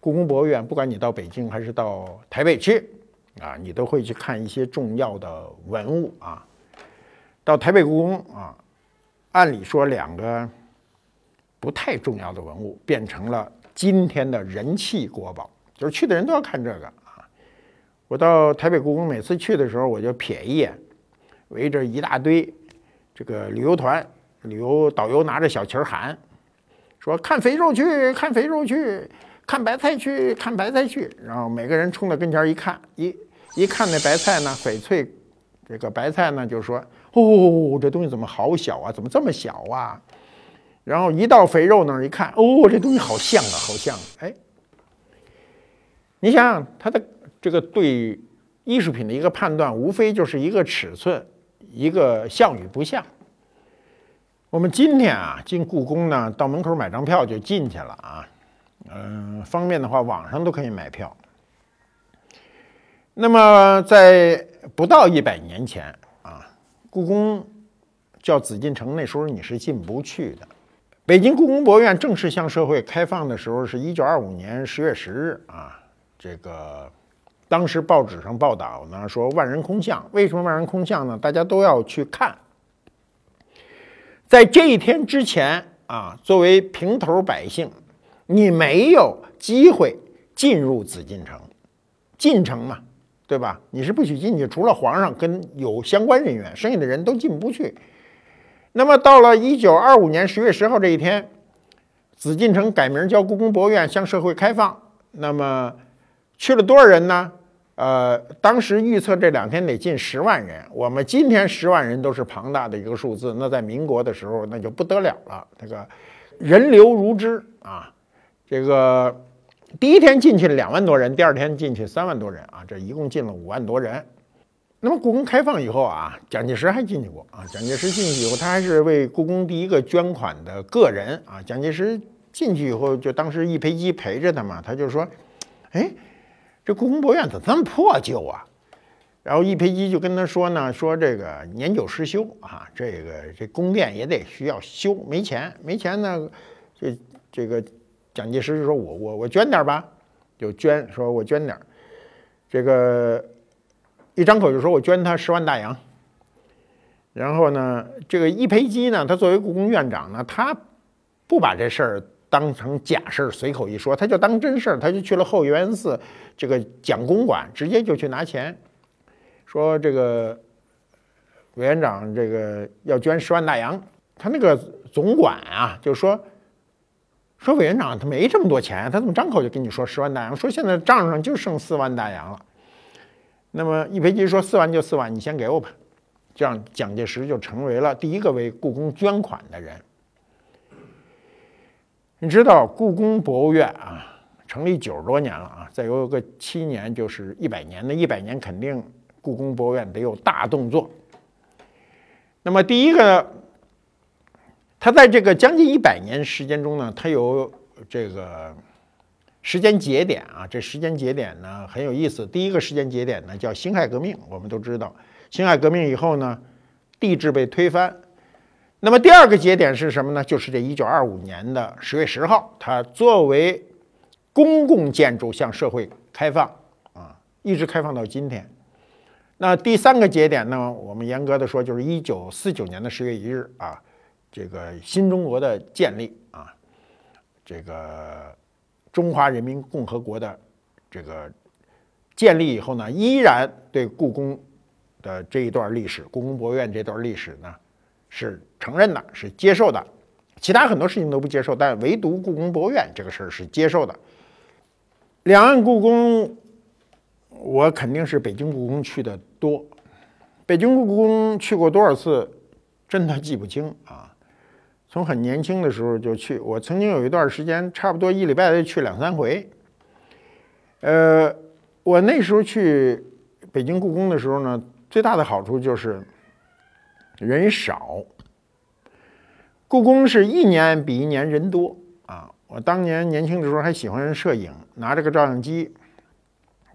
故宫博物院，不管你到北京还是到台北去，啊，你都会去看一些重要的文物啊。到台北故宫啊，按理说两个不太重要的文物变成了今天的人气国宝，就是去的人都要看这个啊。我到台北故宫每次去的时候，我就瞥一眼，围着一大堆这个旅游团，旅游导游拿着小旗儿喊，说看肥肉去，看肥肉去。看白菜去，看白菜去，然后每个人冲到跟前一看，一一看那白菜呢，翡翠，这个白菜呢，就说：“哦，这东西怎么好小啊？怎么这么小啊？”然后一到肥肉那儿一看，哦，这东西好像啊，好像。哎，你想想，他的这个对艺术品的一个判断，无非就是一个尺寸，一个像与不像。我们今天啊，进故宫呢，到门口买张票就进去了啊。嗯，方便的话，网上都可以买票。那么，在不到一百年前啊，故宫叫紫禁城，那时候你是进不去的。北京故宫博物院正式向社会开放的时候，是一九二五年十月十日啊。这个当时报纸上报道呢，说万人空巷。为什么万人空巷呢？大家都要去看。在这一天之前啊，作为平头百姓。你没有机会进入紫禁城，进城嘛，对吧？你是不许进去，除了皇上跟有相关人员，剩下的人都进不去。那么到了一九二五年十月十号这一天，紫禁城改名叫故宫博物院，向社会开放。那么去了多少人呢？呃，当时预测这两天得进十万人。我们今天十万人都是庞大的一个数字，那在民国的时候那就不得了了，这个人流如织啊。这个第一天进去两万多人，第二天进去三万多人啊，这一共进了五万多人。那么故宫开放以后啊，蒋介石还进去过啊。蒋介石进去以后，他还是为故宫第一个捐款的个人啊。蒋介石进去以后，就当时一培基陪着他嘛，他就说：“哎，这故宫博物院怎么这么破旧啊？”然后易培基就跟他说呢：“说这个年久失修啊，这个这宫殿也得需要修，没钱，没钱呢，这这个。”蒋介石就说：“我我我捐点吧，就捐，说我捐点这个一张口就说我捐他十万大洋。然后呢，这个易培基呢，他作为故宫院长呢，他不把这事儿当成假事儿，随口一说，他就当真事儿，他就去了后园寺这个蒋公馆，直接就去拿钱，说这个委员长这个要捐十万大洋，他那个总管啊，就说。”说委员长他没这么多钱，他怎么张口就跟你说十万大洋？说现在账上就剩四万大洋了。那么易培基说四万就四万，你先给我吧。这样蒋介石就成为了第一个为故宫捐款的人。你知道故宫博物院啊，成立九十多年了啊，再有个七年就是一百年，那一百年肯定故宫博物院得有大动作。那么第一个。它在这个将近一百年时间中呢，它有这个时间节点啊。这时间节点呢很有意思。第一个时间节点呢叫辛亥革命，我们都知道，辛亥革命以后呢，帝制被推翻。那么第二个节点是什么呢？就是这一九二五年的十月十号，它作为公共建筑向社会开放啊，一直开放到今天。那第三个节点呢，我们严格的说就是一九四九年的十月一日啊。这个新中国的建立啊，这个中华人民共和国的这个建立以后呢，依然对故宫的这一段历史，故宫博物院这段历史呢是承认的，是接受的。其他很多事情都不接受，但唯独故宫博物院这个事儿是接受的。两岸故宫，我肯定是北京故宫去的多，北京故宫去过多少次，真的记不清啊。从很年轻的时候就去，我曾经有一段时间，差不多一礼拜得去两三回。呃，我那时候去北京故宫的时候呢，最大的好处就是人少。故宫是一年比一年人多啊！我当年年轻的时候还喜欢摄影，拿着个照相机，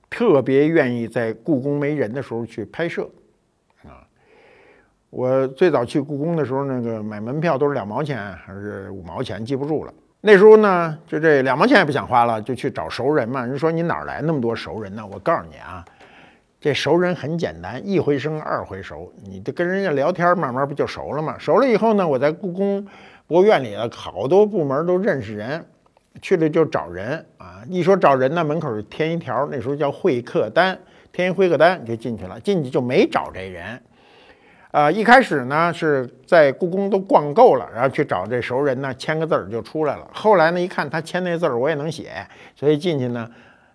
特别愿意在故宫没人的时候去拍摄啊。我最早去故宫的时候，那个买门票都是两毛钱还是五毛钱，记不住了。那时候呢，就这两毛钱也不想花了，就去找熟人嘛。人说你哪来那么多熟人呢？我告诉你啊，这熟人很简单，一回生二回熟，你就跟人家聊天，慢慢不就熟了吗？熟了以后呢，我在故宫博物院里啊，好多部门都认识人，去了就找人啊。一说找人呢，门口就填一条，那时候叫会客单，填一会客单就进去了，进去就没找这人。啊，一开始呢是在故宫都逛够了，然后去找这熟人呢，签个字儿就出来了。后来呢，一看他签那字儿我也能写，所以进去呢，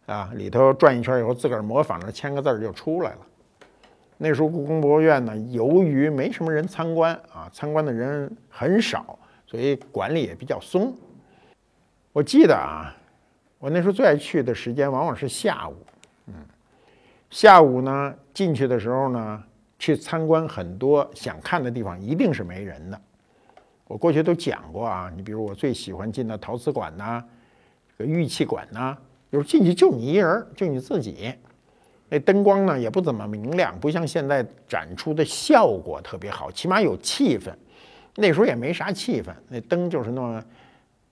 啊，里头转一圈以后，自个儿模仿着签个字儿就出来了。那时候故宫博物院呢，由于没什么人参观啊，参观的人很少，所以管理也比较松。我记得啊，我那时候最爱去的时间往往是下午，嗯，下午呢进去的时候呢。去参观很多想看的地方，一定是没人的。我过去都讲过啊，你比如我最喜欢进的陶瓷馆呐，这个玉器馆呐，就是进去就你一人，就你自己。那灯光呢也不怎么明亮，不像现在展出的效果特别好，起码有气氛。那时候也没啥气氛，那灯就是那么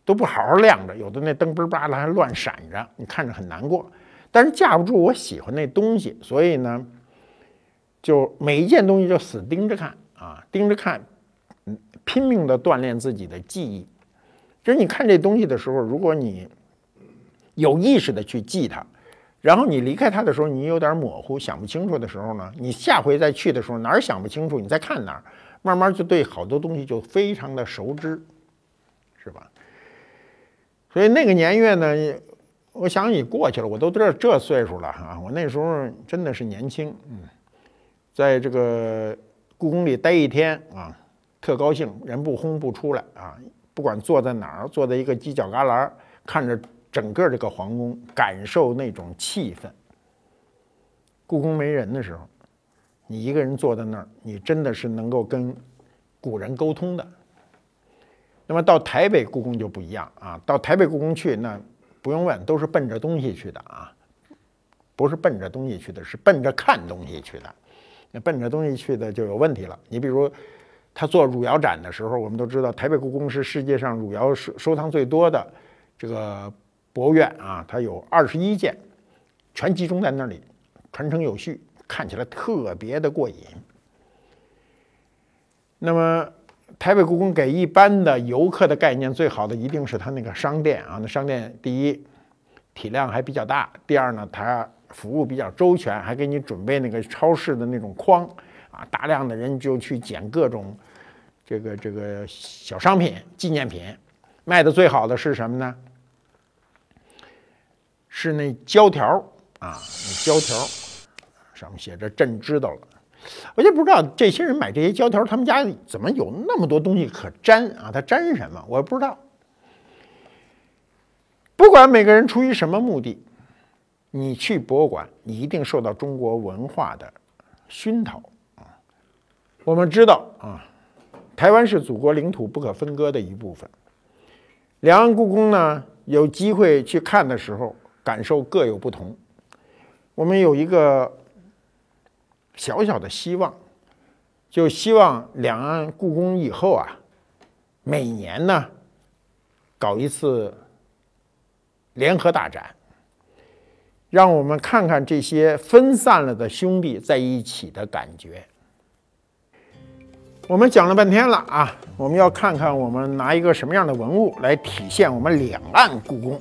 都不好好亮着，有的那灯嘣叭的还乱闪着，你看着很难过。但是架不住我喜欢那东西，所以呢。就每一件东西就死盯着看啊，盯着看，拼命的锻炼自己的记忆。就是你看这东西的时候，如果你有意识的去记它，然后你离开它的时候，你有点模糊，想不清楚的时候呢，你下回再去的时候哪儿想不清楚，你再看哪儿，慢慢就对好多东西就非常的熟知，是吧？所以那个年月呢，我想你过去了，我都这这岁数了哈，我那时候真的是年轻，嗯。在这个故宫里待一天啊，特高兴，人不轰不出来啊。不管坐在哪儿，坐在一个犄角旮旯，看着整个这个皇宫，感受那种气氛。故宫没人的时候，你一个人坐在那儿，你真的是能够跟古人沟通的。那么到台北故宫就不一样啊，到台北故宫去，那不用问，都是奔着东西去的啊，不是奔着东西去的，是奔着看东西去的。那奔着东西去的就有问题了。你比如，他做汝窑展的时候，我们都知道台北故宫是世界上汝窑收收藏最多的这个博物院啊，它有二十一件，全集中在那里，传承有序，看起来特别的过瘾。那么，台北故宫给一般的游客的概念最好的一定是它那个商店啊，那商店第一体量还比较大，第二呢它。服务比较周全，还给你准备那个超市的那种筐啊，大量的人就去捡各种这个这个小商品、纪念品。卖的最好的是什么呢？是那胶条啊，那胶条上面写着“朕知道了”。我就不知道这些人买这些胶条，他们家怎么有那么多东西可粘啊？他粘什么？我不知道。不管每个人出于什么目的。你去博物馆，你一定受到中国文化的熏陶啊！我们知道啊，台湾是祖国领土不可分割的一部分。两岸故宫呢，有机会去看的时候，感受各有不同。我们有一个小小的希望，就希望两岸故宫以后啊，每年呢搞一次联合大展。让我们看看这些分散了的兄弟在一起的感觉。我们讲了半天了啊，我们要看看我们拿一个什么样的文物来体现我们两岸故宫。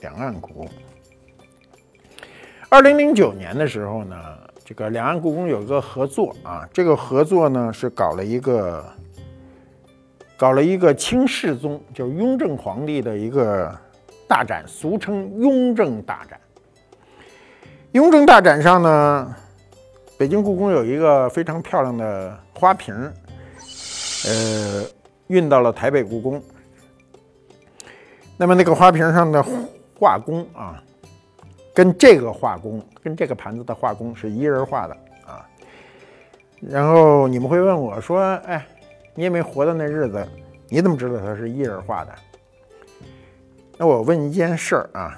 两岸故宫。二零零九年的时候呢，这个两岸故宫有一个合作啊，这个合作呢是搞了一个搞了一个清世宗，就是雍正皇帝的一个大展，俗称雍正大展。雍正大展上呢，北京故宫有一个非常漂亮的花瓶呃，运到了台北故宫。那么那个花瓶上的画工啊，跟这个画工，跟这个盘子的画工是一人画的啊。然后你们会问我说：“哎，你也没活到那日子，你怎么知道他是一人画的？”那我问一件事儿啊。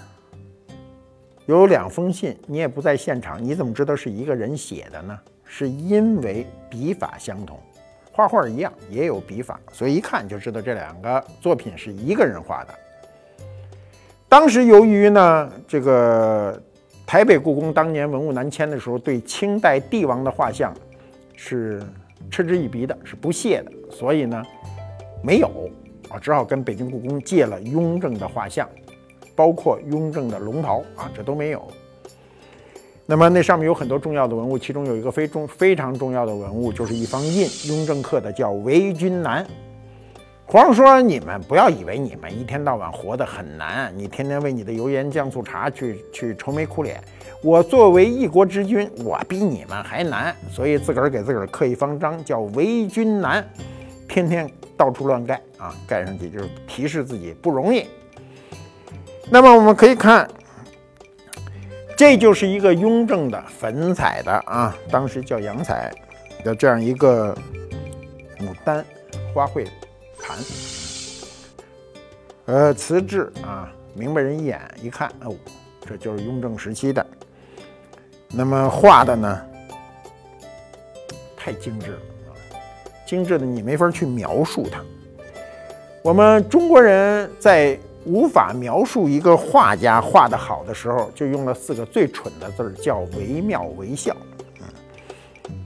有两封信，你也不在现场，你怎么知道是一个人写的呢？是因为笔法相同，画画一样也有笔法，所以一看就知道这两个作品是一个人画的。当时由于呢，这个台北故宫当年文物南迁的时候，对清代帝王的画像是嗤之以鼻的，是不屑的，所以呢，没有啊，只好跟北京故宫借了雍正的画像，包括雍正的龙袍啊，这都没有。那么那上面有很多重要的文物，其中有一个非重非常重要的文物，就是一方印，雍正刻的，叫《为君难》。皇上说：“你们不要以为你们一天到晚活得很难，你天天为你的油盐酱醋茶去去愁眉苦脸。我作为一国之君，我比你们还难，所以自个儿给自个儿刻一方章，叫‘为君难’，天天到处乱盖啊，盖上去就是提示自己不容易。那么我们可以看。”这就是一个雍正的粉彩的啊，当时叫洋彩的这样一个牡丹花卉盘，呃，瓷质啊，明白人一眼一看，哦，这就是雍正时期的。那么画的呢，太精致了，精致的你没法去描述它。我们中国人在。无法描述一个画家画得好的时候，就用了四个最蠢的字儿，叫惟妙惟肖。嗯，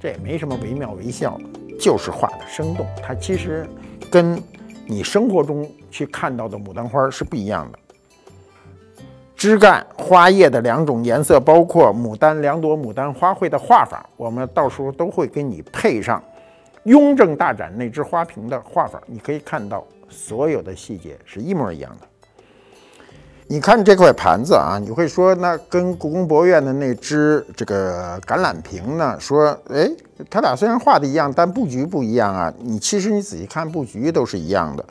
这也没什么惟妙惟肖，就是画的生动。它其实跟你生活中去看到的牡丹花是不一样的。枝干、花叶的两种颜色，包括牡丹两朵牡丹花卉的画法，我们到时候都会给你配上雍正大展那只花瓶的画法，你可以看到所有的细节是一模一样的。你看这块盘子啊，你会说那跟故宫博物院的那只这个橄榄瓶呢？说，哎，它俩虽然画的一样，但布局不一样啊。你其实你仔细看，布局都是一样的。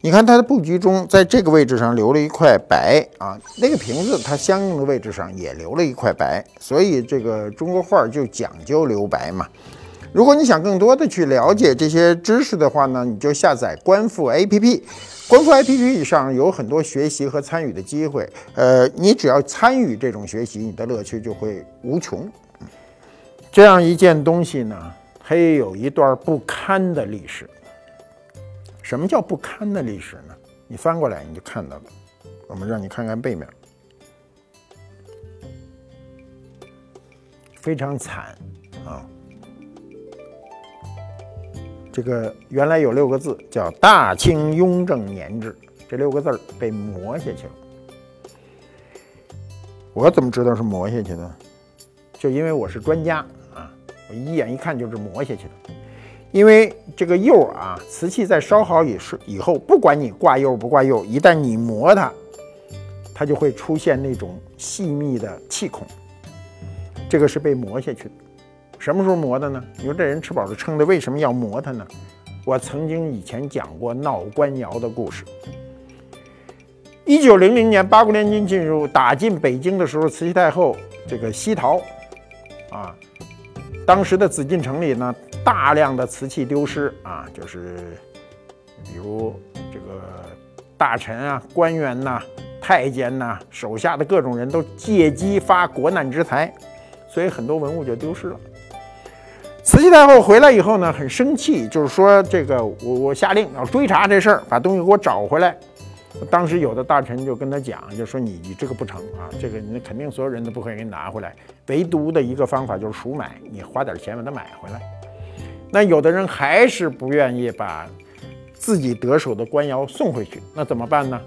你看它的布局中，在这个位置上留了一块白啊，那个瓶子它相应的位置上也留了一块白，所以这个中国画就讲究留白嘛。如果你想更多的去了解这些知识的话呢，你就下载观复 APP。观复 APP 上有很多学习和参与的机会，呃，你只要参与这种学习，你的乐趣就会无穷。这样一件东西呢，它也有一段不堪的历史。什么叫不堪的历史呢？你翻过来你就看到了。我们让你看看背面，非常惨啊。这个原来有六个字，叫“大清雍正年制”，这六个字被磨下去了。我怎么知道是磨下去的？就因为我是专家啊，我一眼一看就是磨下去的。因为这个釉啊，瓷器在烧好以是以后，不管你挂釉不挂釉，一旦你磨它，它就会出现那种细密的气孔，这个是被磨下去的。什么时候磨的呢？你说这人吃饱了撑的，为什么要磨它呢？我曾经以前讲过闹官窑的故事。一九零零年，八国联军进入打进北京的时候，慈禧太后这个西逃，啊，当时的紫禁城里呢，大量的瓷器丢失啊，就是比如这个大臣啊、官员呐、太监呐，手下的各种人都借机发国难之财，所以很多文物就丢失了。慈禧太后回来以后呢，很生气，就是说这个我我下令要追查这事儿，把东西给我找回来。当时有的大臣就跟他讲，就说你你这个不成啊，这个你肯定所有人都不会给你拿回来，唯独的一个方法就是赎买，你花点钱把它买回来。那有的人还是不愿意把自己得手的官窑送回去，那怎么办呢？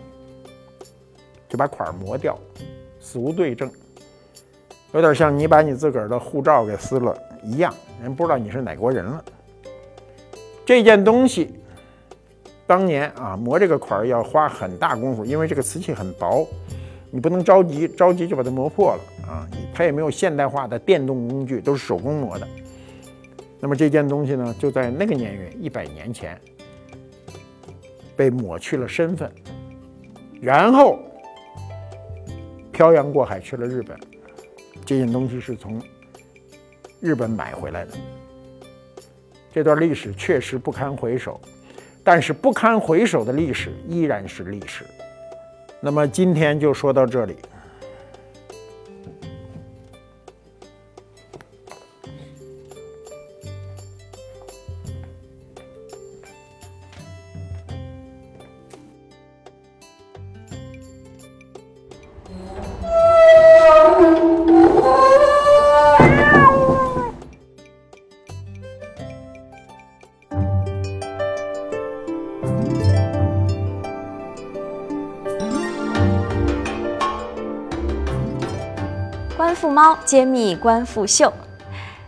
就把款儿磨掉，死无对证，有点像你把你自个儿的护照给撕了。一样，人不知道你是哪国人了。这件东西，当年啊磨这个款儿要花很大功夫，因为这个瓷器很薄，你不能着急，着急就把它磨破了啊。它也没有现代化的电动工具，都是手工磨的。那么这件东西呢，就在那个年月，一百年前，被抹去了身份，然后漂洋过海去了日本。这件东西是从。日本买回来的这段历史确实不堪回首，但是不堪回首的历史依然是历史。那么今天就说到这里。揭秘官复秀。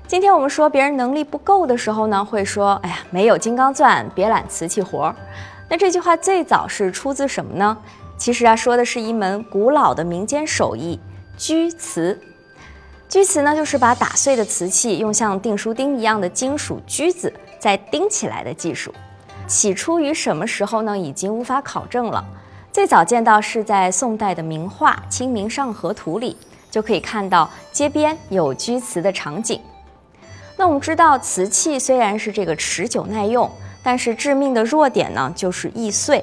今天我们说别人能力不够的时候呢，会说：“哎呀，没有金刚钻，别揽瓷器活儿。”那这句话最早是出自什么呢？其实啊，说的是一门古老的民间手艺——钧瓷。钧瓷呢，就是把打碎的瓷器用像订书钉一样的金属钧子再钉起来的技术。起初于什么时候呢？已经无法考证了。最早见到是在宋代的名画《清明上河图》里，就可以看到街边有居瓷的场景。那我们知道，瓷器虽然是这个持久耐用。但是致命的弱点呢，就是易碎。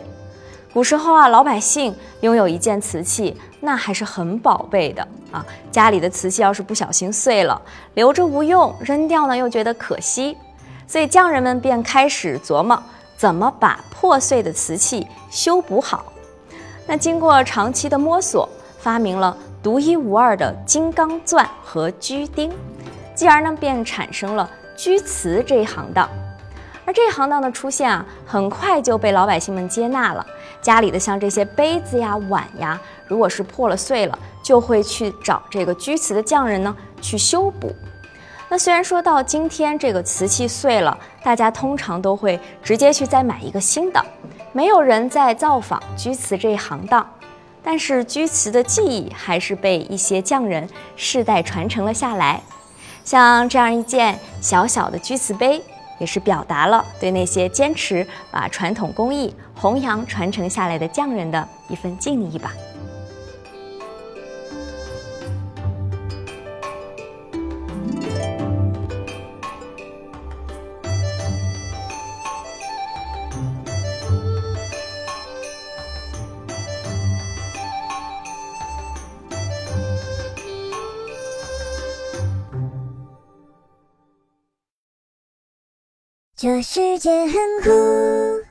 古时候啊，老百姓拥有一件瓷器，那还是很宝贝的啊。家里的瓷器要是不小心碎了，留着无用，扔掉呢又觉得可惜，所以匠人们便开始琢磨怎么把破碎的瓷器修补好。那经过长期的摸索，发明了独一无二的金刚钻和居钉，继而呢便产生了居瓷这一行当。而这一行当的出现啊，很快就被老百姓们接纳了。家里的像这些杯子呀、碗呀，如果是破了碎了，就会去找这个居瓷的匠人呢去修补。那虽然说到今天，这个瓷器碎了，大家通常都会直接去再买一个新的，没有人在造访居瓷这一行当。但是钧瓷的技艺还是被一些匠人世代传承了下来。像这样一件小小的钧瓷杯。也是表达了对那些坚持把传统工艺弘扬传承下来的匠人的一份敬意吧。这世界很酷。